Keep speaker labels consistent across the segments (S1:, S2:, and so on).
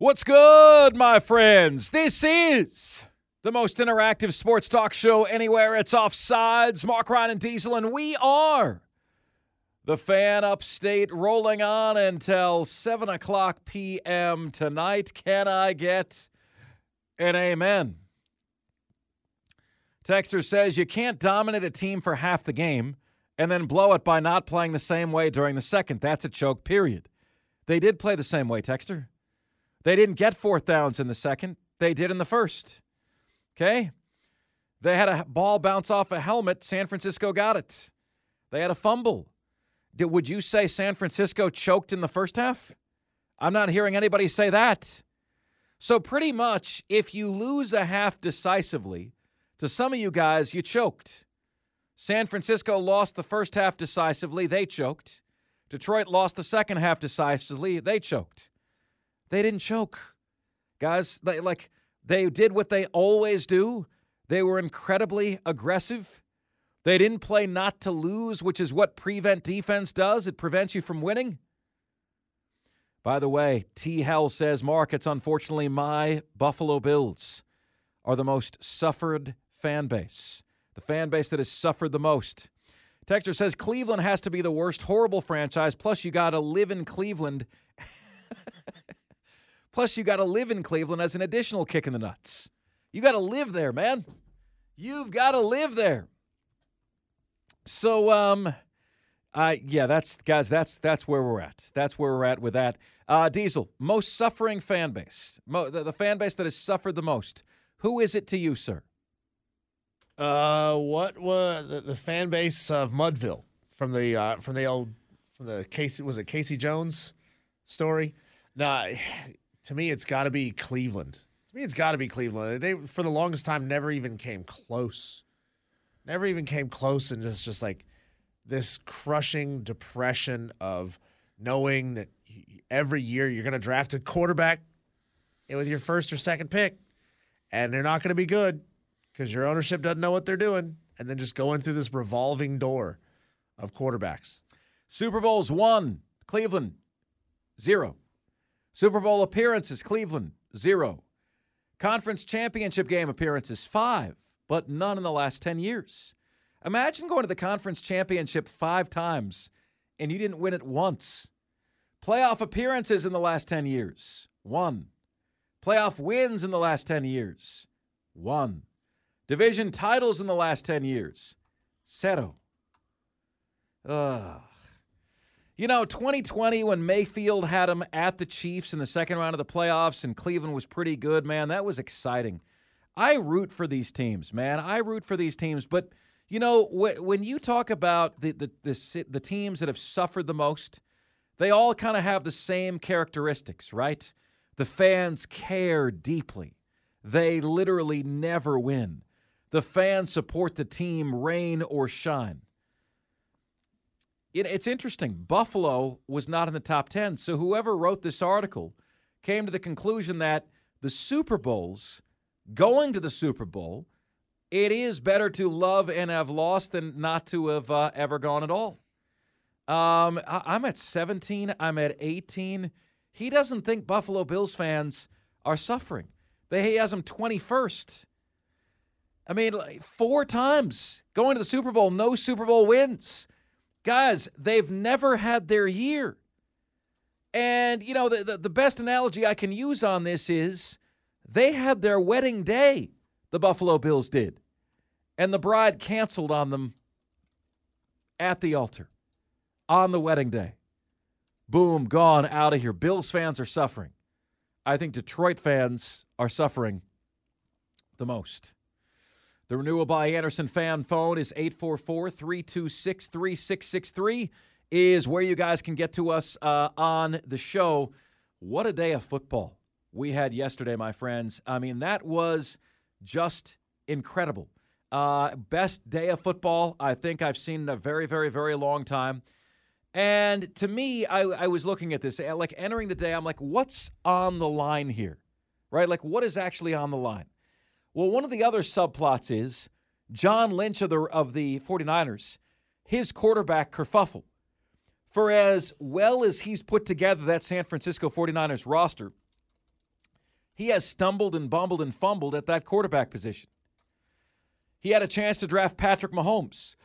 S1: What's good, my friends? This is the most interactive sports talk show anywhere. It's Offsides, Mark Ryan and Diesel, and we are the fan upstate rolling on until 7 o'clock p.m. tonight. Can I get an amen? Texter says you can't dominate a team for half the game and then blow it by not playing the same way during the second. That's a choke, period. They did play the same way, Texter. They didn't get fourth downs in the second, they did in the first. Okay? They had a ball bounce off a helmet. San Francisco got it. They had a fumble. Did, would you say San Francisco choked in the first half? I'm not hearing anybody say that. So, pretty much, if you lose a half decisively, to some of you guys, you choked. San Francisco lost the first half decisively. They choked. Detroit lost the second half decisively. They choked. They didn't choke. Guys, they like they did what they always do. They were incredibly aggressive. They didn't play not to lose, which is what prevent defense does. It prevents you from winning. By the way, T Hell says, Mark, it's unfortunately my Buffalo Bills are the most suffered fan base, the fan base that has suffered the most. Texter says Cleveland has to be the worst horrible franchise. Plus, you got to live in Cleveland Plus, you got to live in Cleveland as an additional kick in the nuts. You got to live there, man. You've got to live there. So, um, uh, yeah, that's guys. That's that's where we're at. That's where we're at with that. Uh, Diesel, most suffering fan base, Mo- the, the fan base that has suffered the most. Who is it to you, sir?
S2: Uh, what was the, the fan base of Mudville from the uh, from the old from the Casey was it Casey Jones story? Nah, to me, it's got to be Cleveland. To me, it's got to be Cleveland. They, for the longest time, never even came close. Never even came close, and just just like this crushing depression of knowing that every year you're going to draft a quarterback with your first or second pick, and they're not going to be good because your ownership doesn't know what they're doing, and then just going through this revolving door of quarterbacks.
S1: Super Bowls one, Cleveland zero. Super Bowl appearances, Cleveland, zero. Conference championship game appearances, five, but none in the last 10 years. Imagine going to the conference championship five times and you didn't win it once. Playoff appearances in the last 10 years, one. Playoff wins in the last 10 years, one. Division titles in the last 10 years, zero. Ugh. You know, 2020, when Mayfield had him at the Chiefs in the second round of the playoffs and Cleveland was pretty good, man, that was exciting. I root for these teams, man. I root for these teams. But, you know, wh- when you talk about the, the, the, the teams that have suffered the most, they all kind of have the same characteristics, right? The fans care deeply. They literally never win. The fans support the team, rain or shine it, it's interesting. Buffalo was not in the top 10. So whoever wrote this article came to the conclusion that the Super Bowls, going to the Super Bowl, it is better to love and have lost than not to have uh, ever gone at all. Um, I, am at 17. I'm at 18. He doesn't think Buffalo Bills fans are suffering. They, he has them 21st. I mean, four times going to the Super Bowl, no Super Bowl wins. Guys, they've never had their year. And, you know, the, the, the, best analogy I can use on this is they had their wedding day, the Buffalo Bills did. And the bride canceled on them at the altar on the wedding day. Boom, gone, out of here. Bills fans are suffering. I think Detroit fans are suffering the most. The Renewal by Andersen fan phone is 844 326 3663, is where you guys can get to us uh, on the show. What a day of football we had yesterday, my friends. I mean, that was just incredible. Uh, best day of football I think I've seen in a very, very, very long time. And to me, I, I was looking at this, like entering the day, I'm like, what's on the line here? Right? Like, what is actually on the line? Well, one of the other subplots is John Lynch of the of the 49ers, his quarterback kerfuffle. For as well as he's put together that San Francisco 49ers roster, He has stumbled and bumbled and fumbled at that quarterback position. He had a chance to draft Patrick Mahomes.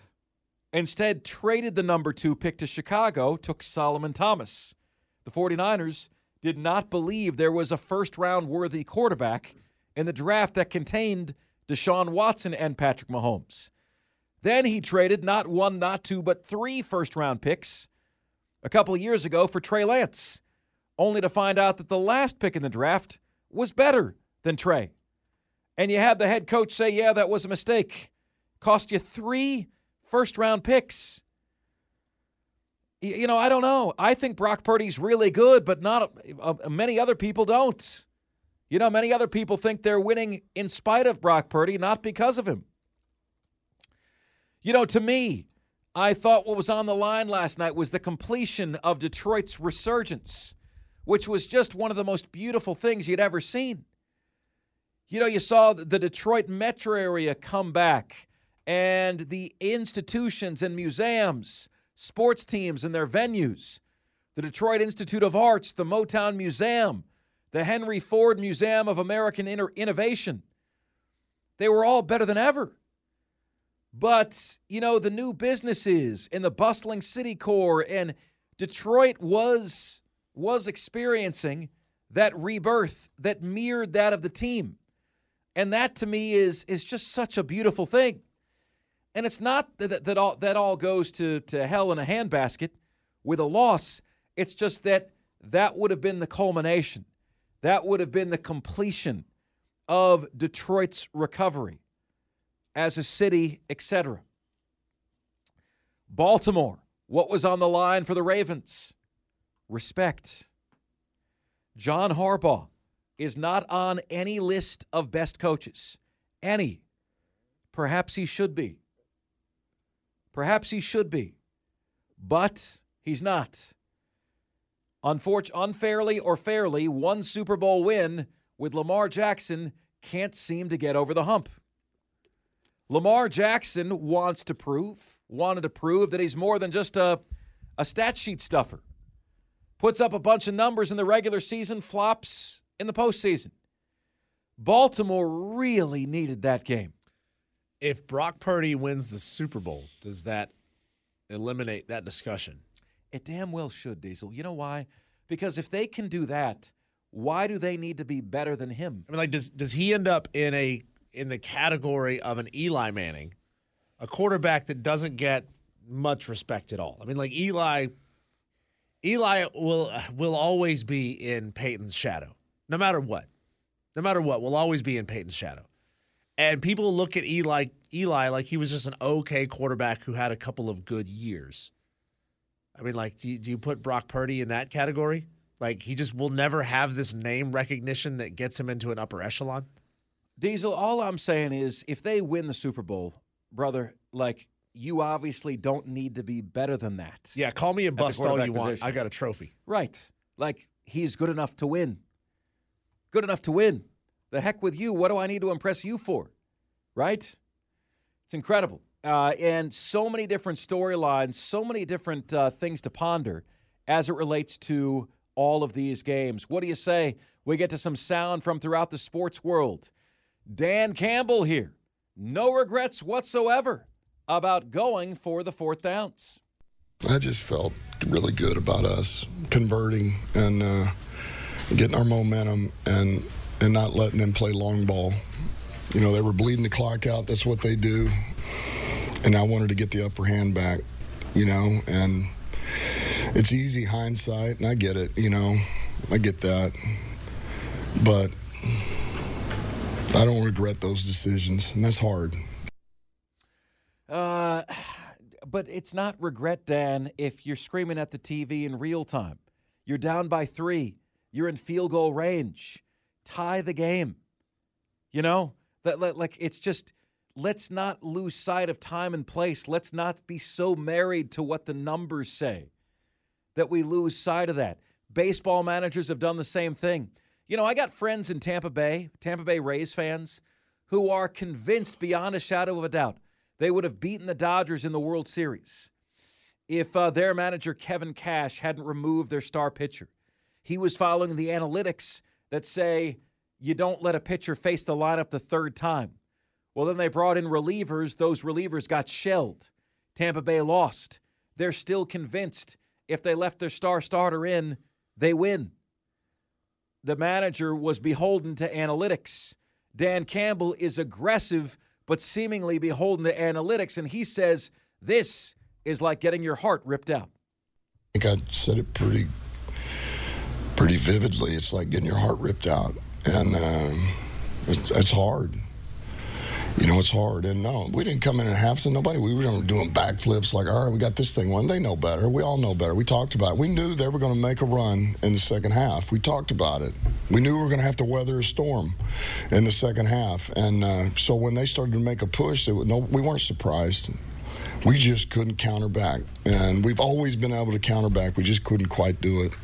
S1: Instead, traded the number two pick to Chicago, took Solomon Thomas. The 49ers did not believe there was a first round worthy quarterback in the draft that contained Deshaun Watson and Patrick Mahomes. Then he traded not one, not two, but three first round picks a couple of years ago for Trey Lance, only to find out that the last pick in the draft was better than Trey. And you had the head coach say, yeah, that was a mistake. Cost you three first round picks. You know, I don't know. I think Brock Purdy's really good, but not uh, many other people don't. You know, many other people think they're winning in spite of Brock Purdy, not because of him. You know, to me, I thought what was on the line last night was the completion of Detroit's resurgence, which was just one of the most beautiful things you'd ever seen. You know, you saw the Detroit metro area come back and the institutions and museums, sports teams and their venues, the Detroit Institute of Arts, the Motown Museum, the Henry Ford Museum of American Innovation. They were all better than ever. But, you know, the new businesses and the bustling city core and Detroit was was experiencing that rebirth that mirrored that of the team. And that to me is is just such a beautiful thing. And it's not that, that all that all goes to, to hell in a handbasket with a loss. It's just that that would have been the culmination. That would have been the completion of Detroit's recovery as a city, etc. Baltimore, what was on the line for the Ravens? Respect. John Harbaugh is not on any list of best coaches. Any. Perhaps he should be. Perhaps he should be. But he's not. Unfortunately, unfairly or fairly, one Super Bowl win with Lamar Jackson can't seem to get over the hump. Lamar Jackson wants to prove, wanted to prove that he's more than just a, a stat sheet stuffer. Puts up a bunch of numbers in the regular season, flops in the postseason. Baltimore really needed that game.
S2: If Brock Purdy wins the Super Bowl, does that eliminate that discussion?
S1: It damn well should, Diesel. You know why? Because if they can do that, why do they need to be better than him?
S2: I mean, like, does does he end up in a in the category of an Eli Manning, a quarterback that doesn't get much respect at all. I mean, like Eli, Eli will will always be in Peyton's shadow, no matter what. No matter what, will always be in Peyton's shadow. And people look at Eli Eli like he was just an okay quarterback who had a couple of good years. I mean, like, do you, do you put Brock Purdy in that category? Like, he just will never have this name recognition that gets him into an upper echelon.
S1: Diesel, all I'm saying is if they win the Super Bowl, brother, like you obviously don't need to be better than that.
S2: Yeah, call me a bust all you want. I got a trophy.
S1: Right. Like he's good enough to win. Good enough to win. The heck with you. What do I need to impress you for? Right? It's incredible. Uh, and so many different storylines, so many different uh, things to ponder as it relates to all of these games. What do you say? We get to some sound from throughout the sports world. Dan Campbell here. No regrets whatsoever about going for the fourth downs.
S3: I just felt really good about us converting and uh, getting our momentum and and not letting them play long ball. You know, they were bleeding the clock out. That's what they do. And I wanted to get the upper hand back, you know, and it's easy hindsight, and I get it, you know, I get that. But I don't regret those decisions, and that's hard.
S1: Uh, but it's not regret, Dan, if you're screaming at the TV in real time. You're down by three. You're in field goal range. Tie the game. You know, that like it's just let's not lose sight of time and place. Let's not be so married to what the numbers say that we lose sight of that. Baseball managers have done the same thing. You know, I got friends in Tampa Bay, Tampa Bay Rays fans, who are convinced beyond a shadow of a doubt they would have beaten the Dodgers in the World Series if uh, their manager, Kevin Cash, hadn't removed their star pitcher. He was following the analytics that say, you don't let a pitcher face the lineup the third time. Well, then they brought in relievers. Those relievers got shelled. Tampa Bay lost. They're still convinced if they left their star starter in, they win. The manager was beholden to analytics. Dan Campbell is aggressive, but seemingly beholden to analytics. And he says this is like getting your heart ripped out.
S3: I think I said it pretty, pretty vividly. It's like getting your heart ripped out, and um, it's, it's hard. You know, it's hard. And no, we didn't come in at half to nobody. We were doing backflips like, all right, we got this thing won. They know better. We all know better. We talked about it. We knew they were going to make a run in the second half. We talked about it. We knew we were going to have to weather a storm in the second half. And uh, so when they started to make a push, was, no, we weren't surprised. We just couldn't counter back. And we've always been able to counter back. We just couldn't quite do it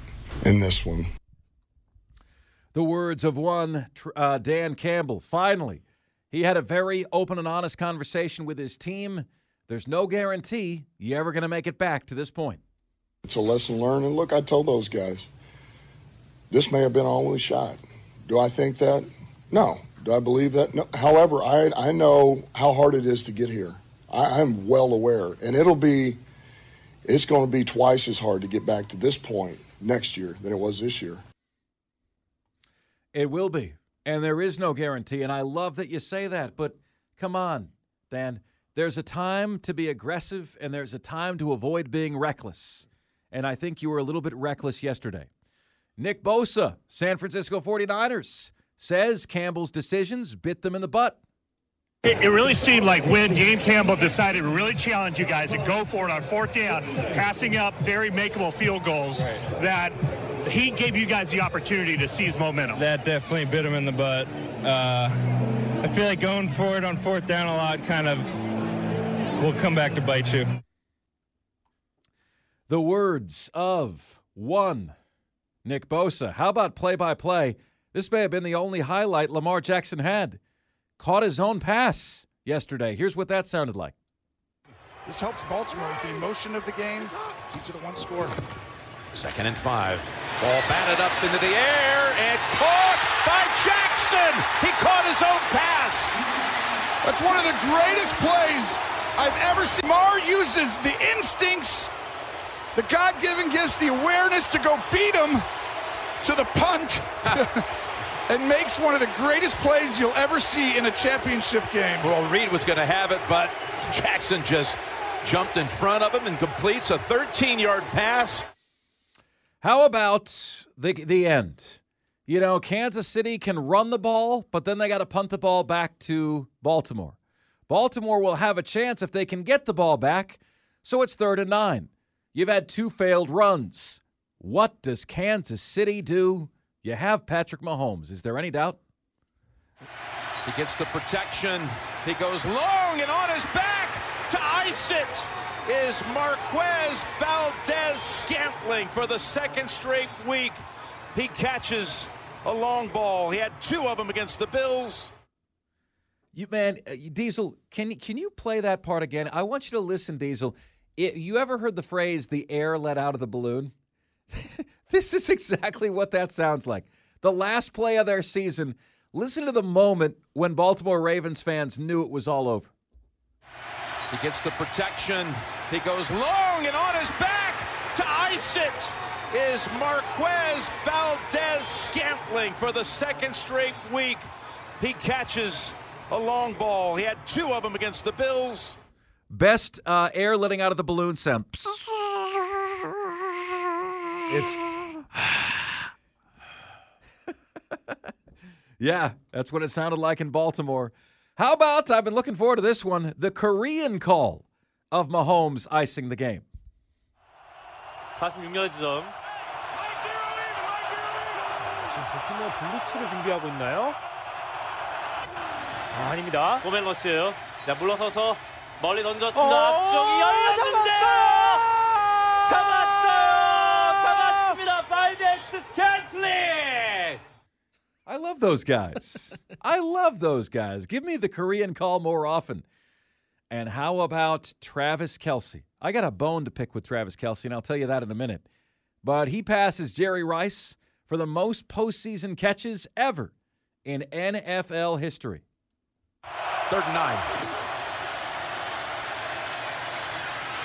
S3: in this one.
S1: The words of one uh, Dan Campbell. Finally, he had a very open and honest conversation with his team. There's no guarantee you're ever going to make it back to this point.
S3: It's a lesson learned. And look, I told those guys, this may have been our only shot. Do I think that? No. Do I believe that? No. However, I, I know how hard it is to get here. I, I'm well aware. And it'll be, it's going to be twice as hard to get back to this point next year than it was this year.
S1: It will be. And there is no guarantee. And I love that you say that. But come on, Dan. There's a time to be aggressive and there's a time to avoid being reckless. And I think you were a little bit reckless yesterday. Nick Bosa, San Francisco 49ers, says Campbell's decisions bit them in the butt.
S4: It, it really seemed like when Dan Campbell decided to really challenge you guys and go for it on fourth down, passing up very makeable field goals, that he gave you guys the opportunity to seize momentum.
S5: That definitely bit him in the butt. Uh, I feel like going for it on fourth down a lot kind of will come back to bite you.
S1: The words of one Nick Bosa. How about play by play? This may have been the only highlight Lamar Jackson had. Caught his own pass yesterday. Here's what that sounded like.
S6: This helps Baltimore with the emotion of the game. Keeps it a one score.
S7: Second and five. Ball batted up into the air and caught by Jackson. He caught his own pass.
S6: That's one of the greatest plays I've ever seen. Mar uses the instincts, the God given gifts, the awareness to go beat him to the punt. and makes one of the greatest plays you'll ever see in a championship game.
S7: Well, Reed was going to have it, but Jackson just jumped in front of him and completes a 13 yard pass.
S1: How about the the end? You know, Kansas City can run the ball, but then they got to punt the ball back to Baltimore. Baltimore will have a chance if they can get the ball back, so it's third and nine. You've had two failed runs. What does Kansas City do? You have Patrick Mahomes. Is there any doubt?
S7: He gets the protection. He goes long and on his back it is Marquez Valdes-Scantling for the second straight week. He catches a long ball. He had two of them against the Bills.
S1: You man, uh, Diesel, can can you play that part again? I want you to listen, Diesel. It, you ever heard the phrase "the air let out of the balloon"? this is exactly what that sounds like. The last play of their season. Listen to the moment when Baltimore Ravens fans knew it was all over.
S7: He gets the protection. He goes long and on his back to ice it is Marquez Valdez Scantling for the second straight week. He catches a long ball. He had two of them against the Bills.
S1: Best uh, air letting out of the balloon sound.
S2: It's.
S1: yeah, that's what it sounded like in Baltimore. How about, I've been looking forward to this one, the Korean call of Mahomes icing the game.
S8: 46년의 지점. 지금 볼티모어 블리츠를 준비하고 있나요? 아, 아닙니다. 고멜러스예요. 자, 물러서서 멀리 던졌습니다. 앞쪽이 열렸는데요. 잡았어요. 잡았습니다. 발데스 스캔틀리.
S1: I love those guys. I love those guys. Give me the Korean call more often. And how about Travis Kelce? I got a bone to pick with Travis Kelce, and I'll tell you that in a minute. But he passes Jerry Rice for the most postseason catches ever in NFL history.
S7: Third and nine.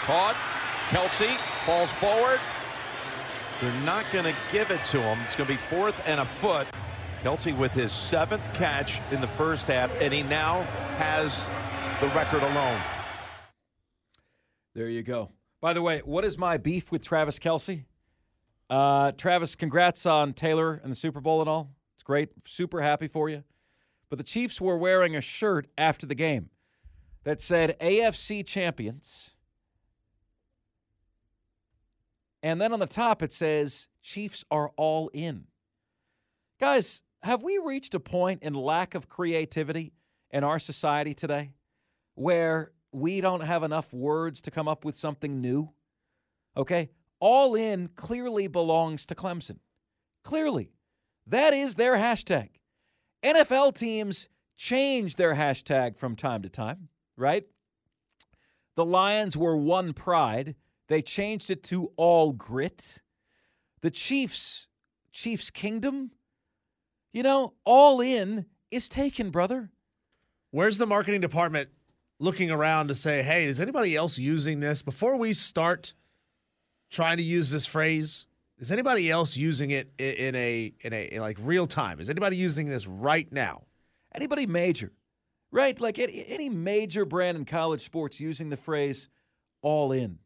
S7: Caught. Kelce falls forward. They're not going to give it to him. It's going to be fourth and a foot. Kelce with his seventh catch in the first half, and he now has the record alone.
S1: There you go. By the way, what is my beef with Travis Kelce? Uh, Travis, congrats on Taylor and the Super Bowl and all. It's great. Super happy for you. But the Chiefs were wearing a shirt after the game that said AFC champions. And then on the top it says Chiefs are all in. Guys, have we reached a point in lack of creativity in our society today where we don't have enough words to come up with something new? Okay? All in clearly belongs to Clemson. Clearly. That is their hashtag. NFL teams change their hashtag from time to time, right? The Lions were one pride. They changed it to all grit. The Chiefs, Chiefs Kingdom, you know, all in is taken, brother.
S2: Where's the marketing department looking around to say, hey, is anybody else using this? Before we start trying to use this phrase, is anybody else using it in a in a in like real time? Is anybody using this right now?
S1: Anybody major, right? Like any, major brand in college sports using the phrase all in.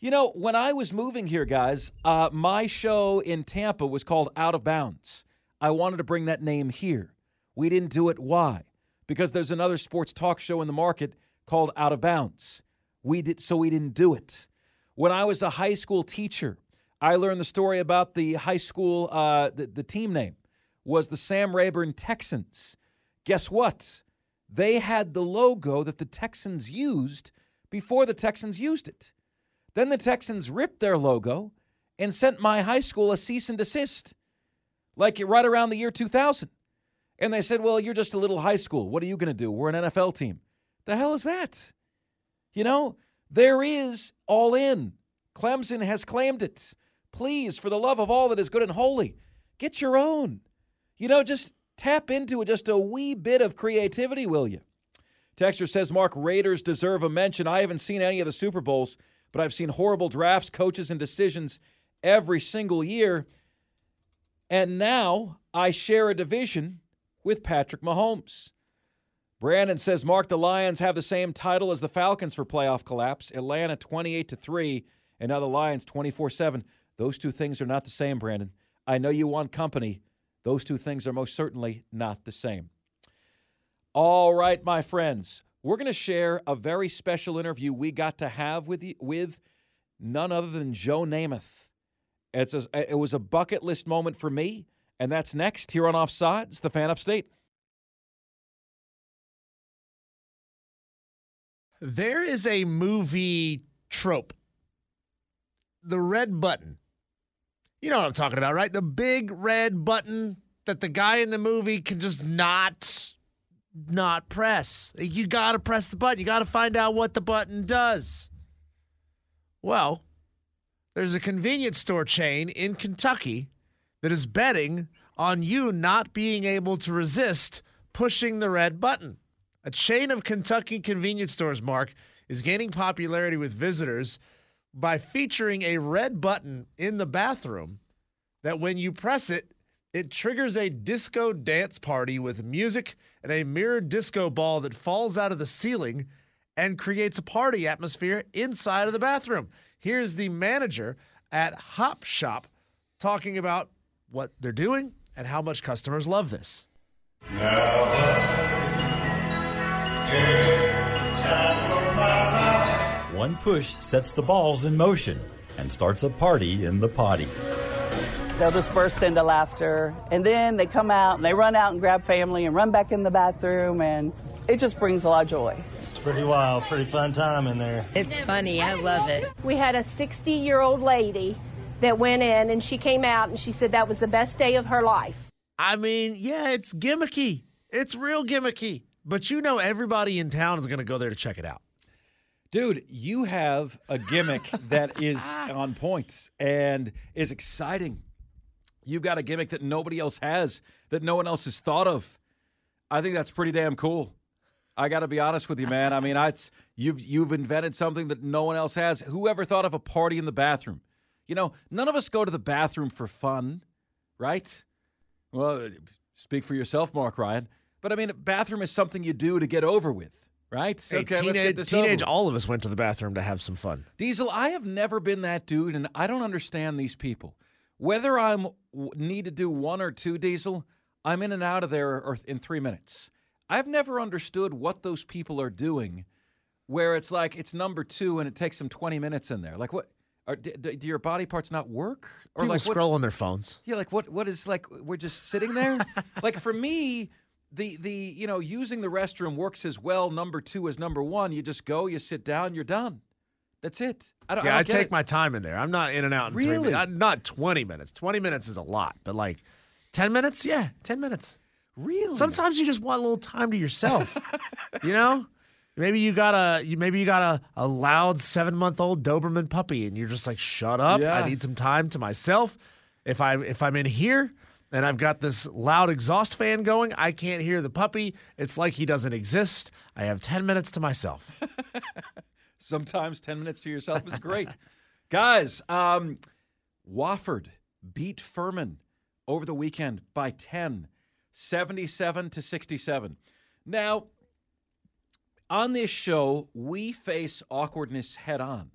S1: You know, when I was moving here, guys, uh, my show in Tampa was called Out of Bounds. I wanted to bring that name here. We didn't do it. Why? Because there's another sports talk show in the market called Out of Bounds. We did so we didn't do it. When I was a high school teacher, I learned the story about the high school. Uh, the, the team name was the Sam Rayburn Texans. Guess what? They had the logo that the Texans used before the Texans used it. Then the Texans ripped their logo and sent my high school a cease and desist, like right around the year 2000. And they said, Well, you're just a little high school. What are you going to do? We're an NFL team. The hell is that? You know, there is all in. Clemson has claimed it. Please, for the love of all that is good and holy, get your own. You know, just tap into just a wee bit of creativity, will you? Texter says Mark Raiders deserve a mention. I haven't seen any of the Super Bowls, but I've seen horrible drafts, coaches, and decisions every single year. And now I share a division with Patrick Mahomes. Brandon says Mark the Lions have the same title as the Falcons for playoff collapse. Atlanta 28 to 3 and now the Lions 24/7. Those two things are not the same, Brandon. I know you want company. Those two things are most certainly not the same. All right, my friends, we're going to share a very special interview we got to have with you, with none other than Joe Namath. It's a, it was a bucket list moment for me, and that's next here on Offsides, the Fan Upstate.
S2: There is a movie trope. The red button. You know what I'm talking about, right? The big red button that the guy in the movie can just not not press. You got to press the button. You got to find out what the button does. Well, there's a convenience store chain in Kentucky that is betting on you not being able to resist pushing the red button. A chain of Kentucky convenience stores, Mark, is gaining popularity with visitors by featuring a red button in the bathroom that when you press it, it triggers a disco dance party with music and a mirrored disco ball that falls out of the ceiling and creates a party atmosphere inside of the bathroom. Here's the manager at Hop Shop talking about what they're doing and how much customers love this.
S9: One push sets the balls in motion and starts a party in the potty.
S10: They'll just burst into laughter. And then they come out and they run out and grab family and run back in the bathroom. And it just brings a lot of joy.
S11: It's pretty wild, pretty fun time in there.
S12: It's funny. I love it.
S13: We had a 60 year old lady that went in and she came out and she said that was the best day of her life.
S2: I mean, yeah, it's gimmicky. It's real gimmicky. But you know, everybody in town is going to go there to check it out.
S1: Dude, you have a gimmick that is on points point and is exciting. You've got a gimmick that nobody else has, that no one else has thought of. I think that's pretty damn cool. I got to be honest with you, man. I mean, I, it's, you've you've invented something that no one else has. Whoever thought of a party in the bathroom? You know, none of us go to the bathroom for fun, right? Well, speak for yourself, Mark Ryan. But I mean, bathroom is something you do to get over with, right?
S2: Hey,
S1: okay, let's get
S2: teenage,
S1: this
S2: teenage
S1: with.
S2: all of us went to the bathroom to have some fun.
S1: Diesel, I have never been that dude, and I don't understand these people. Whether I'm need to do one or two Diesel, I'm in and out of there in three minutes. I've never understood what those people are doing, where it's like it's number two and it takes them 20 minutes in there. Like what? Are, do, do your body parts not work? Or
S2: People
S1: like
S2: scroll on their phones.
S1: yeah, like what? What is like? We're just sitting there. like for me, the the you know using the restroom works as well. Number two as number one. You just go, you sit down, you're done. That's it. I don't.
S2: Yeah,
S1: I,
S2: I,
S1: don't get
S2: take
S1: it.
S2: my time in there. I'm not in and out in three
S1: Really?
S2: minutes. Not 20 minutes. 20 minutes is a lot, but like 10 minutes? Yeah, 10 minutes.
S1: Really?
S2: Sometimes you just want a little time to yourself. you know? Maybe you got a maybe you got a, a loud seven month old Doberman puppy and you're just like, shut up.
S1: Yeah.
S2: I need some time to myself. If I if I'm in here and I've got this loud exhaust fan going, I can't hear the puppy. It's like he doesn't exist. I have 10 minutes to myself.
S1: Sometimes 10 minutes to yourself is great. Guys, um, Wofford beat Furman over the weekend by 10, 77 to 67. Now, on this show, we face awkwardness head on.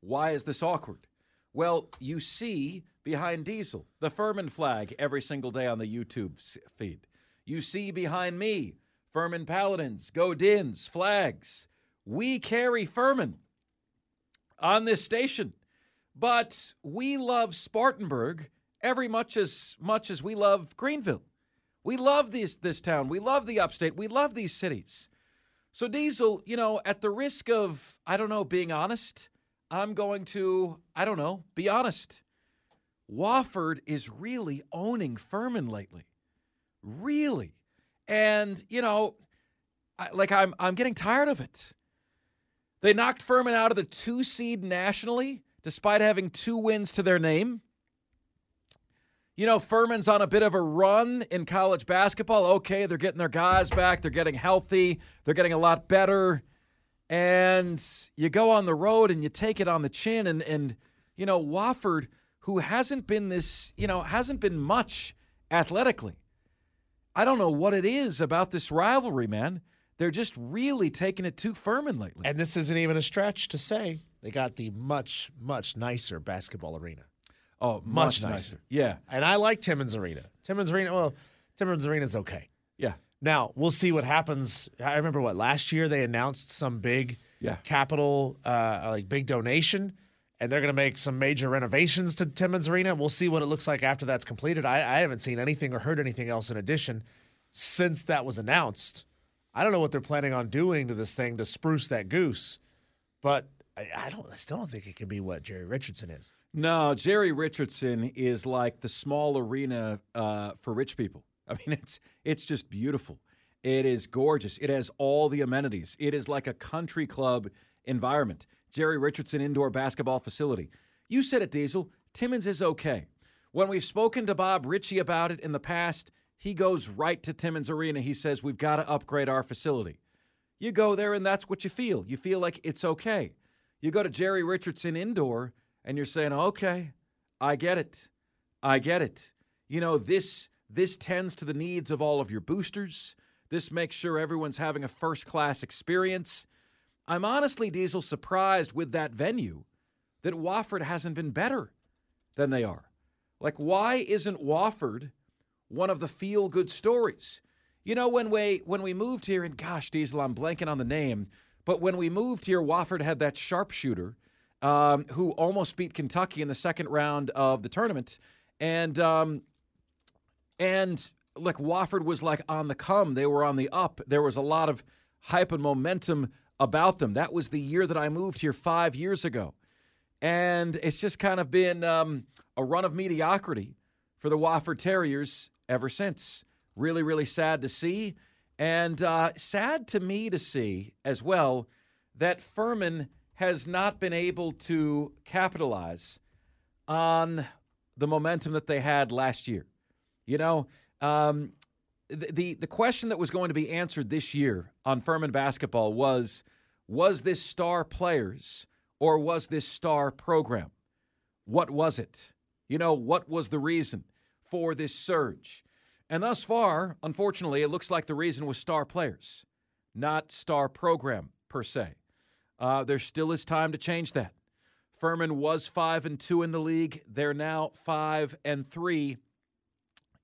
S1: Why is this awkward? Well, you see behind Diesel the Furman flag every single day on the YouTube feed. You see behind me Furman Paladins, Godins, flags. We carry Furman on this station, but we love Spartanburg every much as much as we love Greenville. We love this this town. We love the upstate. We love these cities. So Diesel, you know, at the risk of I don't know being honest, I'm going to I don't know be honest. Wofford is really owning Furman lately, really, and you know, I, like I'm I'm getting tired of it. They knocked Furman out of the two seed nationally, despite having two wins to their name. You know, Furman's on a bit of a run in college basketball. Okay, they're getting their guys back, they're getting healthy, they're getting a lot better. And you go on the road and you take it on the chin. And, and you know, Wofford, who hasn't been this, you know, hasn't been much athletically. I don't know what it is about this rivalry, man. They're just really taking it to Furman lately.
S2: And this isn't even a stretch to say they got the much, much nicer basketball arena.
S1: Oh,
S2: Much
S1: much,
S2: nicer.
S1: nicer. Yeah.
S2: And I like Timmons Arena. Timmons Arena, well, Timmons Arena's okay.
S1: Yeah.
S2: Now, we'll see what happens. I remember what last year they announced some big
S1: Yeah.
S2: capital uh like big donation and they're going to make some major renovations to Timmons Arena. We'll see what it looks like after that's completed. I, I haven't seen anything or heard anything else in addition since that was announced. I don't know what they're planning on doing to this thing to spruce that goose, but I, I don't. I still don't think it can be what Jerry Richardson is.
S1: No, Jerry Richardson is like the small arena uh, for rich people. I mean, it's it's just beautiful. It is gorgeous. It has all the amenities. It is like a country club environment. Jerry Richardson indoor basketball facility. You said it, Diesel. Timmons is okay. When we've spoken to Bob Richey about it in the past, he goes right to Timmons Arena. He says we've got to upgrade our facility. You go there and that's what you feel. You feel like it's okay. You go to Jerry Richardson indoor and you're saying, "Okay, I get it. I get it." You know, this this tends to the needs of all of your boosters. This makes sure everyone's having a first-class experience. I'm honestly Diesel surprised with that venue that Wofford hasn't been better than they are. Like why isn't Wofford one of the feel-good stories? You know, when we when we moved here, and gosh, Diesel, I'm blanking on the name, but when we moved here, Wofford had that sharpshooter um, who almost beat Kentucky in the second round of the tournament, and um, and like Wofford was like on the come. They were on the up. There was a lot of hype and momentum about them. That was the year that I moved here five years ago, and it's just kind of been um, a run of mediocrity for the Wofford Terriers ever since. Really, really sad to see. And uh, sad to me to see as well that Furman has not been able to capitalize on the momentum that they had last year. You know, um, the, the the question that was going to be answered this year on Furman basketball was was this star players or was this star program? What was it? You know, what was the reason for this surge? And thus far, unfortunately, it looks like the reason was star players, not star program per se. Uh, there still is time to change that. Furman was five and two in the league. They're now five and three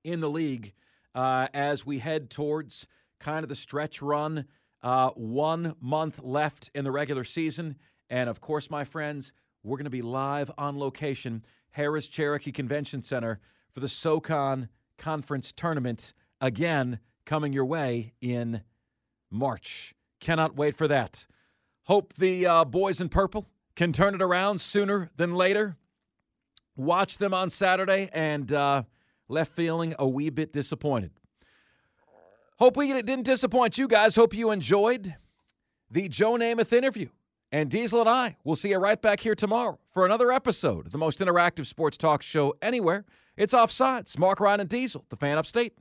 S1: in the league uh, as we head towards kind of the stretch run. Uh, one month left in the regular season. And of course, my friends, we're going to be live on location, Harrah's Cherokee Convention Center, for the SoCon Conference Tournament again coming your way in March. Cannot wait for that. Hope the uh, boys in purple can turn it around sooner than later. Watch them on Saturday and uh, left feeling a wee bit disappointed. Hope we didn't disappoint you guys. Hope you enjoyed the Joe Namath interview. And Diesel and I will see you right back here tomorrow for another episode of the most interactive sports talk show anywhere. It's Offsides. Mark Ryan and Diesel, the fan upstate.